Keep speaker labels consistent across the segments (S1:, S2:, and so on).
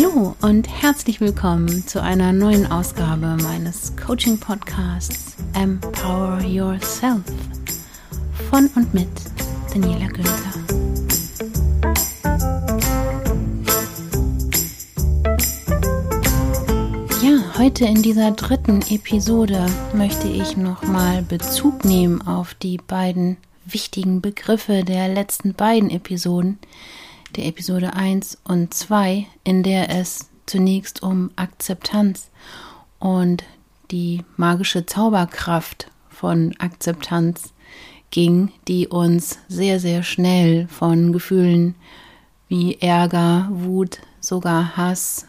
S1: Hallo und herzlich willkommen zu einer neuen Ausgabe meines Coaching-Podcasts Empower Yourself von und mit Daniela Günther. Ja, heute in dieser dritten Episode möchte ich nochmal Bezug nehmen auf die beiden wichtigen Begriffe der letzten beiden Episoden, der Episode 1 und 2, in der es zunächst um Akzeptanz und die magische Zauberkraft von Akzeptanz ging, die uns sehr, sehr schnell von Gefühlen wie Ärger, Wut, sogar Hass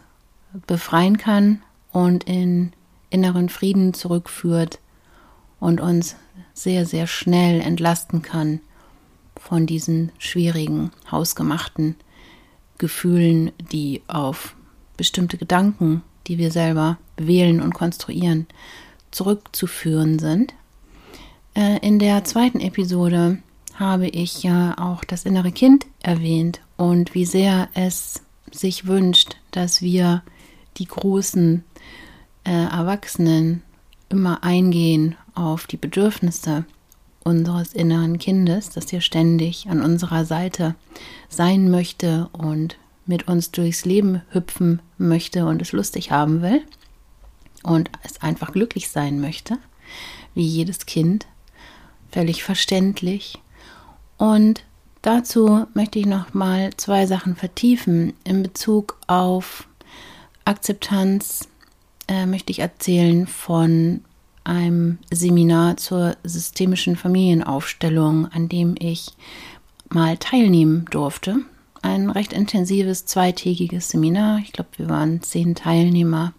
S1: befreien kann und in inneren Frieden zurückführt und uns sehr, sehr schnell entlasten kann von diesen schwierigen, hausgemachten Gefühlen, die auf bestimmte Gedanken, die wir selber wählen und konstruieren, zurückzuführen sind. Äh, in der zweiten Episode habe ich ja auch das innere Kind erwähnt und wie sehr es sich wünscht, dass wir die großen äh, Erwachsenen immer eingehen auf die Bedürfnisse unseres inneren Kindes, das hier ständig an unserer Seite sein möchte und mit uns durchs Leben hüpfen möchte und es lustig haben will und es einfach glücklich sein möchte, wie jedes Kind, völlig verständlich. Und dazu möchte ich noch mal zwei Sachen vertiefen in Bezug auf Akzeptanz. Äh, möchte ich erzählen von einem Seminar zur systemischen Familienaufstellung, an dem ich mal teilnehmen durfte. Ein recht intensives zweitägiges Seminar. Ich glaube, wir waren zehn Teilnehmer.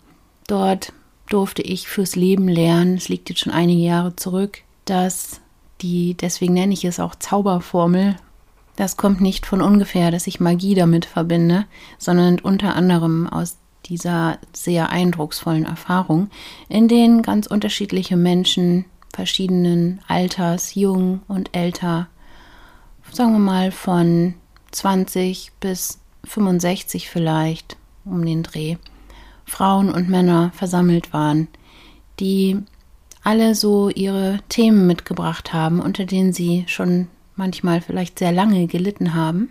S1: Dort durfte ich fürs Leben lernen, es liegt jetzt schon einige Jahre zurück, dass die, deswegen nenne ich es auch Zauberformel, das kommt nicht von ungefähr, dass ich Magie damit verbinde, sondern unter anderem aus dieser sehr eindrucksvollen Erfahrung, in denen ganz unterschiedliche Menschen verschiedenen Alters, jung und älter, sagen wir mal von 20 bis 65 vielleicht um den Dreh, Frauen und Männer versammelt waren, die alle so ihre Themen mitgebracht haben, unter denen sie schon manchmal vielleicht sehr lange gelitten haben.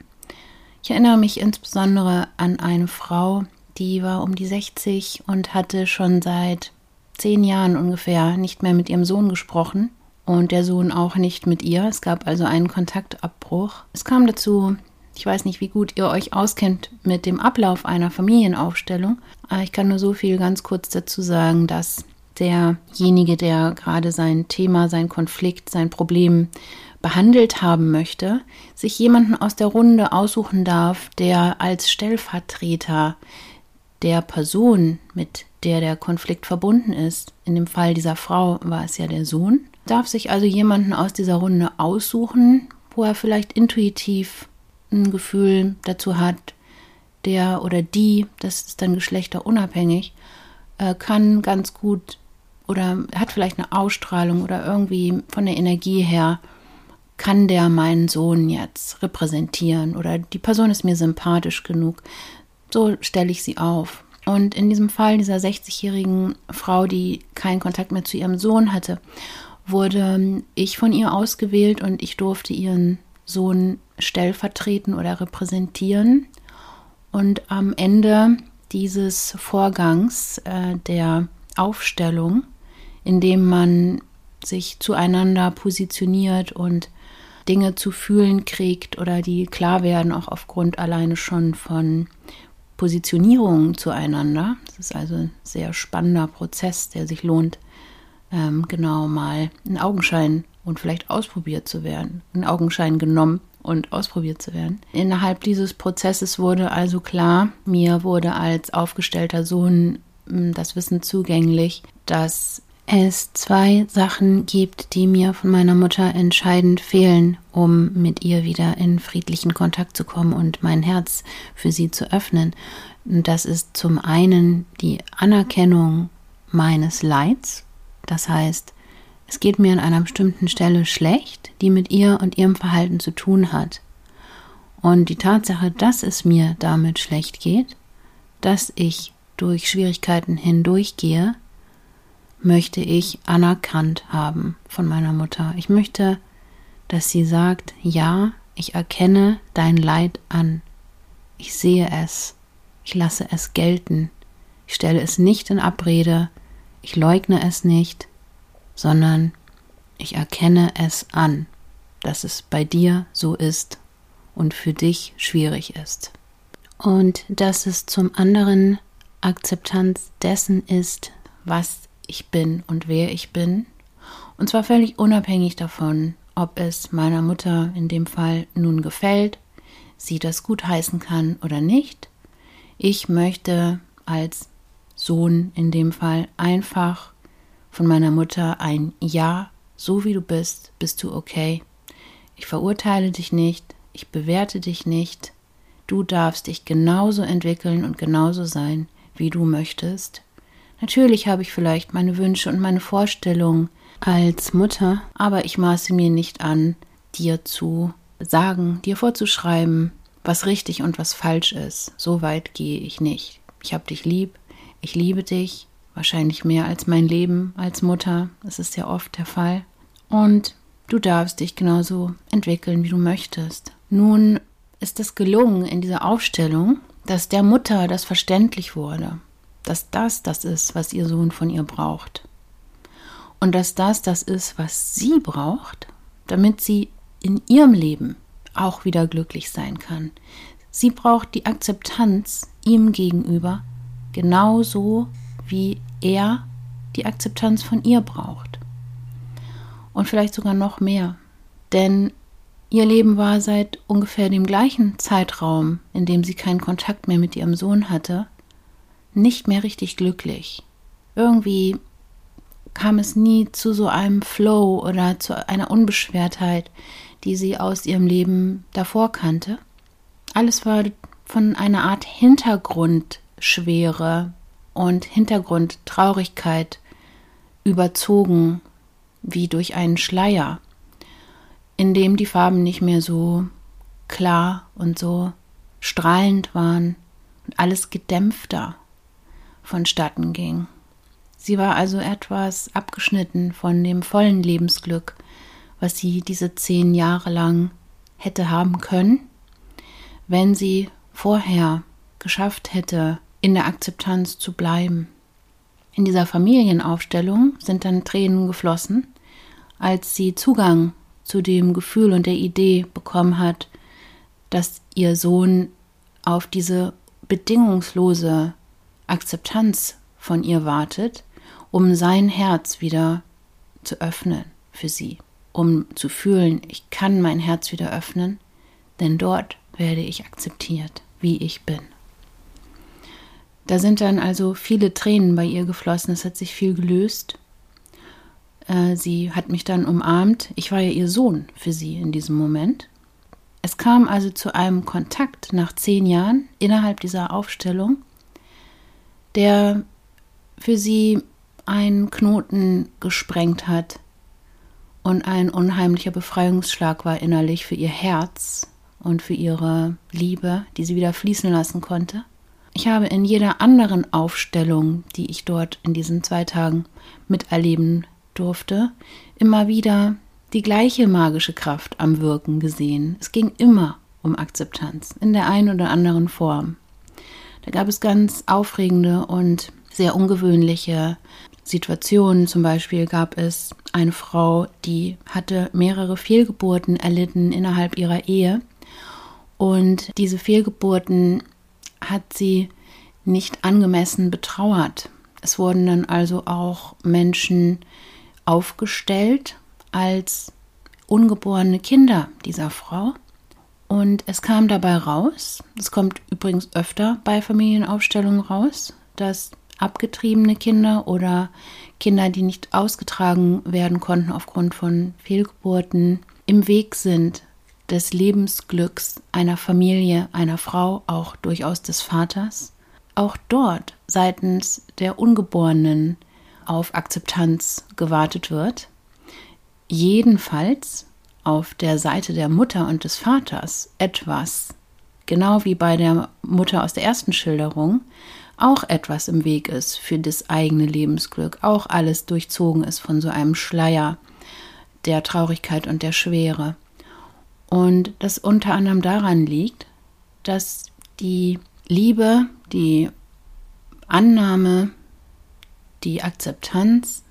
S1: Ich erinnere mich insbesondere an eine Frau, die war um die 60 und hatte schon seit zehn Jahren ungefähr nicht mehr mit ihrem Sohn gesprochen und der Sohn auch nicht mit ihr. Es gab also einen Kontaktabbruch. Es kam dazu, ich weiß nicht, wie gut ihr euch auskennt mit dem Ablauf einer Familienaufstellung, aber ich kann nur so viel ganz kurz dazu sagen, dass derjenige, der gerade sein Thema, sein Konflikt, sein Problem behandelt haben möchte, sich jemanden aus der Runde aussuchen darf, der als Stellvertreter der Person, mit der der Konflikt verbunden ist, in dem Fall dieser Frau war es ja der Sohn, darf sich also jemanden aus dieser Runde aussuchen, wo er vielleicht intuitiv ein Gefühl dazu hat, der oder die, das ist dann geschlechterunabhängig, äh, kann ganz gut oder hat vielleicht eine Ausstrahlung oder irgendwie von der Energie her, kann der meinen Sohn jetzt repräsentieren oder die Person ist mir sympathisch genug. So stelle ich sie auf. Und in diesem Fall dieser 60-jährigen Frau, die keinen Kontakt mehr zu ihrem Sohn hatte, wurde ich von ihr ausgewählt und ich durfte ihren Sohn stellvertreten oder repräsentieren. Und am Ende dieses Vorgangs äh, der Aufstellung, in dem man sich zueinander positioniert und Dinge zu fühlen kriegt oder die klar werden, auch aufgrund alleine schon von Positionierungen zueinander. Das ist also ein sehr spannender Prozess, der sich lohnt, ähm, genau mal in Augenschein und vielleicht ausprobiert zu werden, in Augenschein genommen und ausprobiert zu werden. Innerhalb dieses Prozesses wurde also klar, mir wurde als aufgestellter Sohn hm, das Wissen zugänglich, dass es zwei Sachen gibt, die mir von meiner Mutter entscheidend fehlen, um mit ihr wieder in friedlichen Kontakt zu kommen und mein Herz für sie zu öffnen. Das ist zum einen die Anerkennung meines Leids, das heißt, es geht mir an einer bestimmten Stelle schlecht, die mit ihr und ihrem Verhalten zu tun hat. Und die Tatsache, dass es mir damit schlecht geht, dass ich durch Schwierigkeiten hindurchgehe, möchte ich anerkannt haben von meiner Mutter. Ich möchte, dass sie sagt, ja, ich erkenne dein Leid an. Ich sehe es. Ich lasse es gelten. Ich stelle es nicht in Abrede. Ich leugne es nicht, sondern ich erkenne es an, dass es bei dir so ist und für dich schwierig ist. Und dass es zum anderen Akzeptanz dessen ist, was ich bin und wer ich bin. Und zwar völlig unabhängig davon, ob es meiner Mutter in dem Fall nun gefällt, sie das gut heißen kann oder nicht. Ich möchte als Sohn in dem Fall einfach von meiner Mutter ein Ja, so wie du bist, bist du okay. Ich verurteile dich nicht, ich bewerte dich nicht. Du darfst dich genauso entwickeln und genauso sein, wie du möchtest. Natürlich habe ich vielleicht meine Wünsche und meine Vorstellungen als Mutter, aber ich maße mir nicht an, dir zu sagen, dir vorzuschreiben, was richtig und was falsch ist. So weit gehe ich nicht. Ich habe dich lieb, ich liebe dich, wahrscheinlich mehr als mein Leben als Mutter. Das ist ja oft der Fall. Und du darfst dich genauso entwickeln, wie du möchtest. Nun ist es gelungen in dieser Aufstellung, dass der Mutter das verständlich wurde, dass das das ist, was ihr Sohn von ihr braucht. Und dass das das ist, was sie braucht, damit sie in ihrem Leben auch wieder glücklich sein kann. Sie braucht die Akzeptanz ihm gegenüber, genauso wie er die Akzeptanz von ihr braucht. Und vielleicht sogar noch mehr. Denn ihr Leben war seit ungefähr dem gleichen Zeitraum, in dem sie keinen Kontakt mehr mit ihrem Sohn hatte, nicht mehr richtig glücklich. Irgendwie kam es nie zu so einem Flow oder zu einer Unbeschwertheit, die sie aus ihrem Leben davor kannte. Alles war von einer Art Hintergrundschwere und Hintergrundtraurigkeit überzogen, wie durch einen Schleier, in dem die Farben nicht mehr so klar und so strahlend waren und alles gedämpfter vonstatten ging. Sie war also etwas abgeschnitten von dem vollen Lebensglück, was sie diese zehn Jahre lang hätte haben können, wenn sie vorher geschafft hätte, in der Akzeptanz zu bleiben. In dieser Familienaufstellung sind dann Tränen geflossen, als sie Zugang zu dem Gefühl und der Idee bekommen hat, dass ihr Sohn auf diese bedingungslose Akzeptanz von ihr wartet, um sein Herz wieder zu öffnen für sie, um zu fühlen, ich kann mein Herz wieder öffnen, denn dort werde ich akzeptiert, wie ich bin. Da sind dann also viele Tränen bei ihr geflossen, es hat sich viel gelöst. Äh, sie hat mich dann umarmt. Ich war ja ihr Sohn für sie in diesem Moment. Es kam also zu einem Kontakt nach zehn Jahren innerhalb dieser Aufstellung, der für sie einen Knoten gesprengt hat und ein unheimlicher Befreiungsschlag war innerlich für ihr Herz und für ihre Liebe, die sie wieder fließen lassen konnte. Ich habe in jeder anderen Aufstellung, die ich dort in diesen zwei Tagen miterleben durfte, immer wieder die gleiche magische Kraft am Wirken gesehen. Es ging immer um Akzeptanz in der einen oder anderen Form. Da gab es ganz aufregende und sehr ungewöhnliche Situationen. Zum Beispiel gab es eine Frau, die hatte mehrere Fehlgeburten erlitten innerhalb ihrer Ehe. Und diese Fehlgeburten hat sie nicht angemessen betrauert. Es wurden dann also auch Menschen aufgestellt als ungeborene Kinder dieser Frau. Und es kam dabei raus, es kommt übrigens öfter bei Familienaufstellungen raus, dass abgetriebene Kinder oder Kinder, die nicht ausgetragen werden konnten aufgrund von Fehlgeburten, im Weg sind des Lebensglücks einer Familie, einer Frau, auch durchaus des Vaters, auch dort seitens der Ungeborenen auf Akzeptanz gewartet wird. Jedenfalls auf der Seite der Mutter und des Vaters etwas genau wie bei der Mutter aus der ersten Schilderung, auch etwas im Weg ist für das eigene Lebensglück, auch alles durchzogen ist von so einem Schleier der Traurigkeit und der Schwere. Und das unter anderem daran liegt, dass die Liebe, die Annahme, die Akzeptanz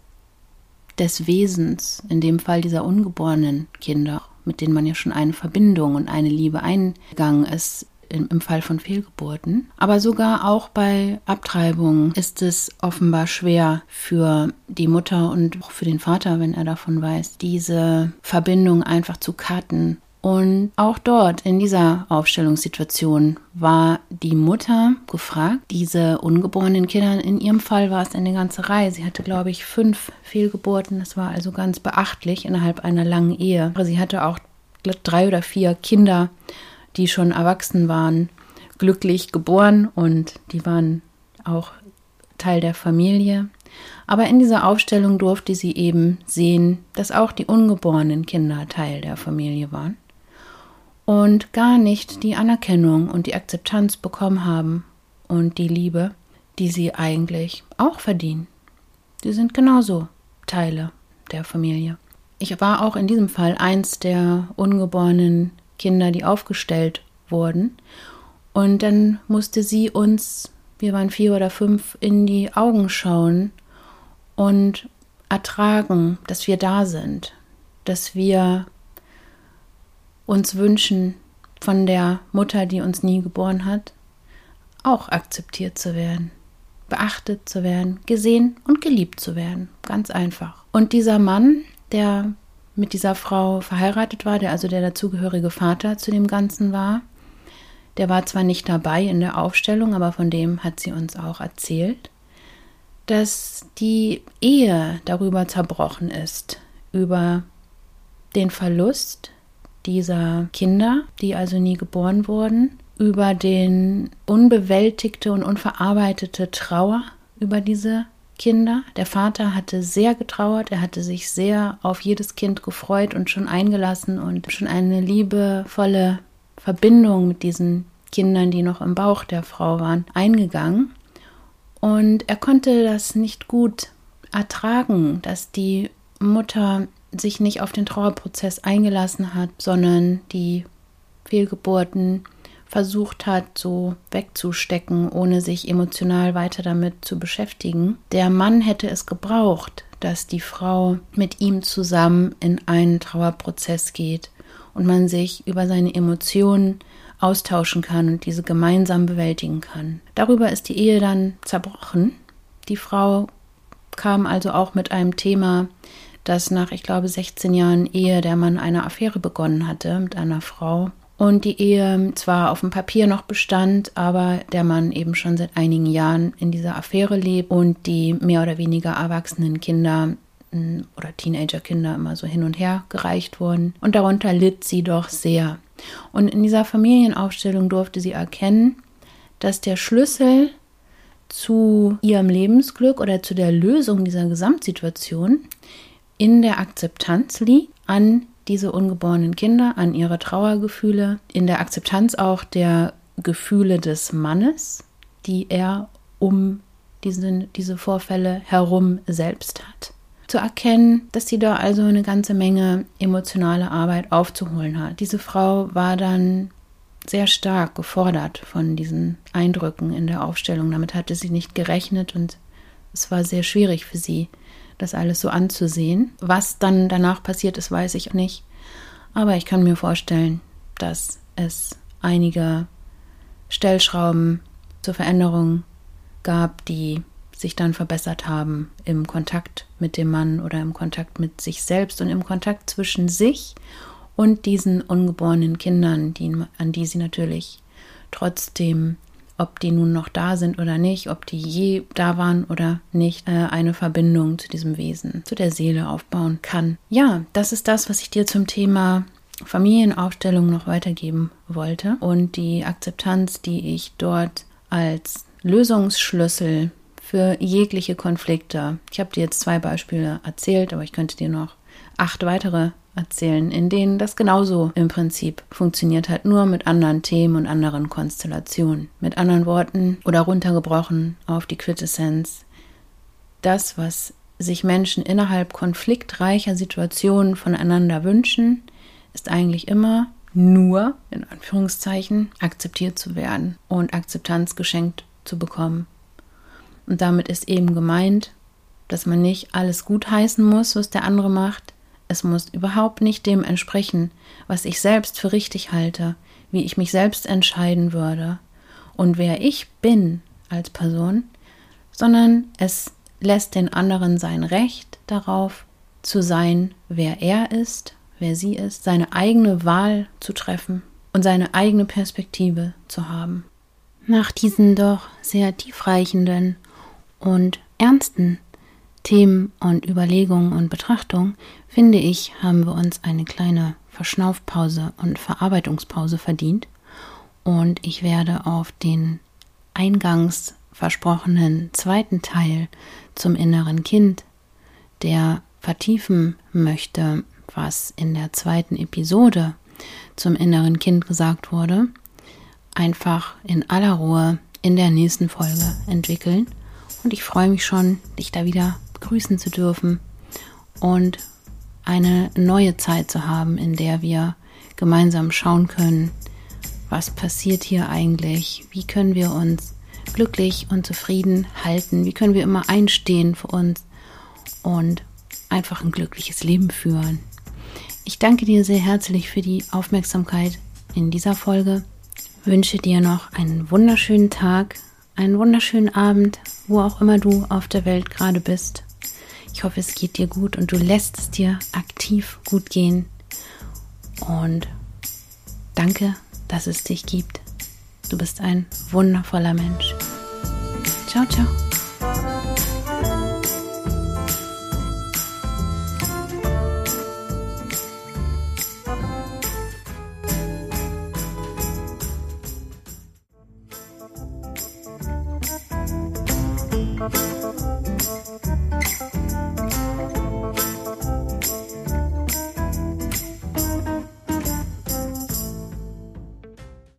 S1: des Wesens, in dem Fall dieser ungeborenen Kinder, mit denen man ja schon eine Verbindung und eine Liebe eingegangen ist, im, Fall von Fehlgeburten. Aber sogar auch bei Abtreibungen ist es offenbar schwer für die Mutter und auch für den Vater, wenn er davon weiß, diese Verbindung einfach zu karten und auch dort in dieser Aufstellungssituation war die Mutter gefragt, diese ungeborenen Kinder, in ihrem Fall war es eine ganze Reihe. Sie hatte, glaube ich, fünf Fehlgeburten. Das war also ganz beachtlich innerhalb einer langen Ehe. Sie hatte auch drei oder vier Kinder, die schon erwachsen waren, glücklich geboren und die waren auch Teil der Familie. Aber in dieser Aufstellung durfte sie eben sehen, dass auch die ungeborenen Kinder Teil der Familie waren und gar nicht die Anerkennung und die Akzeptanz bekommen haben und die Liebe, die sie eigentlich auch verdienen. Sie sind genauso Teile der Familie. Ich war auch in diesem Fall eins der ungeborenen Kinder, die aufgestellt wurden. Und dann musste sie uns, wir waren vier oder fünf, in die Augen schauen und ertragen, dass wir da sind, dass wir uns wünschen, von der Mutter, die uns nie geboren hat, auch akzeptiert zu werden, beachtet zu werden, gesehen und geliebt zu werden. Ganz einfach. Und dieser Mann, der mit dieser Frau verheiratet war, der also der dazugehörige Vater zu dem Ganzen war, der war zwar nicht dabei in der Aufstellung, aber von dem hat sie uns auch erzählt, dass die Ehe darüber zerbrochen ist, über den Verlust dieser Kinder, die also nie geboren wurden, über den unbewältigte und unverarbeitete Trauer über diese Kinder. Der Vater hatte sehr getrauert, er hatte sich sehr auf jedes Kind gefreut und schon eingelassen und schon eine liebevolle Verbindung mit diesen Kindern, die noch im Bauch der Frau waren, eingegangen. Und er konnte das nicht gut ertragen, dass die Mutter sich nicht auf den Trauerprozess eingelassen hat, sondern die Fehlgeburten versucht hat, so wegzustecken, ohne sich emotional weiter damit zu beschäftigen. Der Mann hätte es gebraucht, dass die Frau mit ihm zusammen in einen Trauerprozess geht und man sich über seine Emotionen austauschen kann und diese gemeinsam bewältigen kann. Darüber ist die Ehe dann zerbrochen. Die Frau kam also auch mit einem Thema dass nach, ich glaube, 16 Jahren Ehe der Mann eine Affäre begonnen hatte mit einer Frau. Und die Ehe zwar auf dem Papier noch bestand, aber der Mann eben schon seit einigen Jahren in dieser Affäre lebt und die mehr oder weniger erwachsenen Kinder hm, oder Teenagerkinder immer so hin und her gereicht wurden. Und darunter litt sie doch sehr. Und in dieser Familienaufstellung durfte sie erkennen, dass der Schlüssel zu ihrem Lebensglück oder zu der Lösung dieser Gesamtsituation in der Akzeptanz liegt an diese ungeborenen Kinder, an ihre Trauergefühle, in der Akzeptanz auch der Gefühle des Mannes, die er um diese, diese Vorfälle herum selbst hat. Zu erkennen, dass sie da also eine ganze Menge emotionale Arbeit aufzuholen hat. Diese Frau war dann sehr stark gefordert von diesen Eindrücken in der Aufstellung. Damit hatte sie nicht gerechnet und es war sehr schwierig für sie, das alles so anzusehen. Was dann danach passiert ist, weiß ich nicht. Aber ich kann mir vorstellen, dass es einige Stellschrauben zur Veränderung gab, die sich dann verbessert haben im Kontakt mit dem Mann oder im Kontakt mit sich selbst und im Kontakt zwischen sich und diesen ungeborenen Kindern, die, an die sie natürlich trotzdem ob die nun noch da sind oder nicht, ob die je da waren oder nicht, äh, eine Verbindung zu diesem Wesen, zu der Seele aufbauen kann. Ja, das ist das, was ich dir zum Thema Familienaufstellung noch weitergeben wollte und die Akzeptanz, die ich dort als Lösungsschlüssel für jegliche Konflikte. Ich habe dir jetzt zwei Beispiele erzählt, aber ich könnte dir noch acht weitere erzählen, in denen das genauso im Prinzip funktioniert hat, nur mit anderen Themen und anderen Konstellationen. Mit anderen Worten oder runtergebrochen auf die Quintessenz. Das, was sich Menschen innerhalb konfliktreicher Situationen voneinander wünschen, ist eigentlich immer nur, in Anführungszeichen, akzeptiert zu werden und Akzeptanz geschenkt zu bekommen. Und damit ist eben gemeint, dass man nicht alles gutheißen muss, was der andere macht. Es muss überhaupt nicht dem entsprechen, was ich selbst für richtig halte, wie ich mich selbst entscheiden würde und wer ich bin als Person, sondern es lässt den anderen sein Recht darauf zu sein, wer er ist, wer sie ist, seine eigene Wahl zu treffen und seine eigene Perspektive zu haben. Nach diesen doch sehr tiefreichenden und ernsten Themen und Überlegungen und Betrachtungen, finde ich, haben wir uns eine kleine Verschnaufpause und Verarbeitungspause verdient. Und ich werde auf den eingangs versprochenen zweiten Teil zum inneren Kind, der vertiefen möchte, was in der zweiten Episode zum inneren Kind gesagt wurde, einfach in aller Ruhe in der nächsten Folge entwickeln. Und ich freue mich schon, dich da wieder begrüßen zu dürfen und eine neue Zeit zu haben, in der wir gemeinsam schauen können, was passiert hier eigentlich, wie können wir uns glücklich und zufrieden halten, wie können wir immer einstehen für uns und einfach ein glückliches Leben führen. Ich danke dir sehr herzlich für die Aufmerksamkeit in dieser Folge, wünsche dir noch einen wunderschönen Tag, einen wunderschönen Abend, wo auch immer du auf der Welt gerade bist. Ich hoffe, es geht dir gut und du lässt es dir aktiv gut gehen. Und danke, dass es dich gibt. Du bist ein wundervoller Mensch. Ciao, ciao.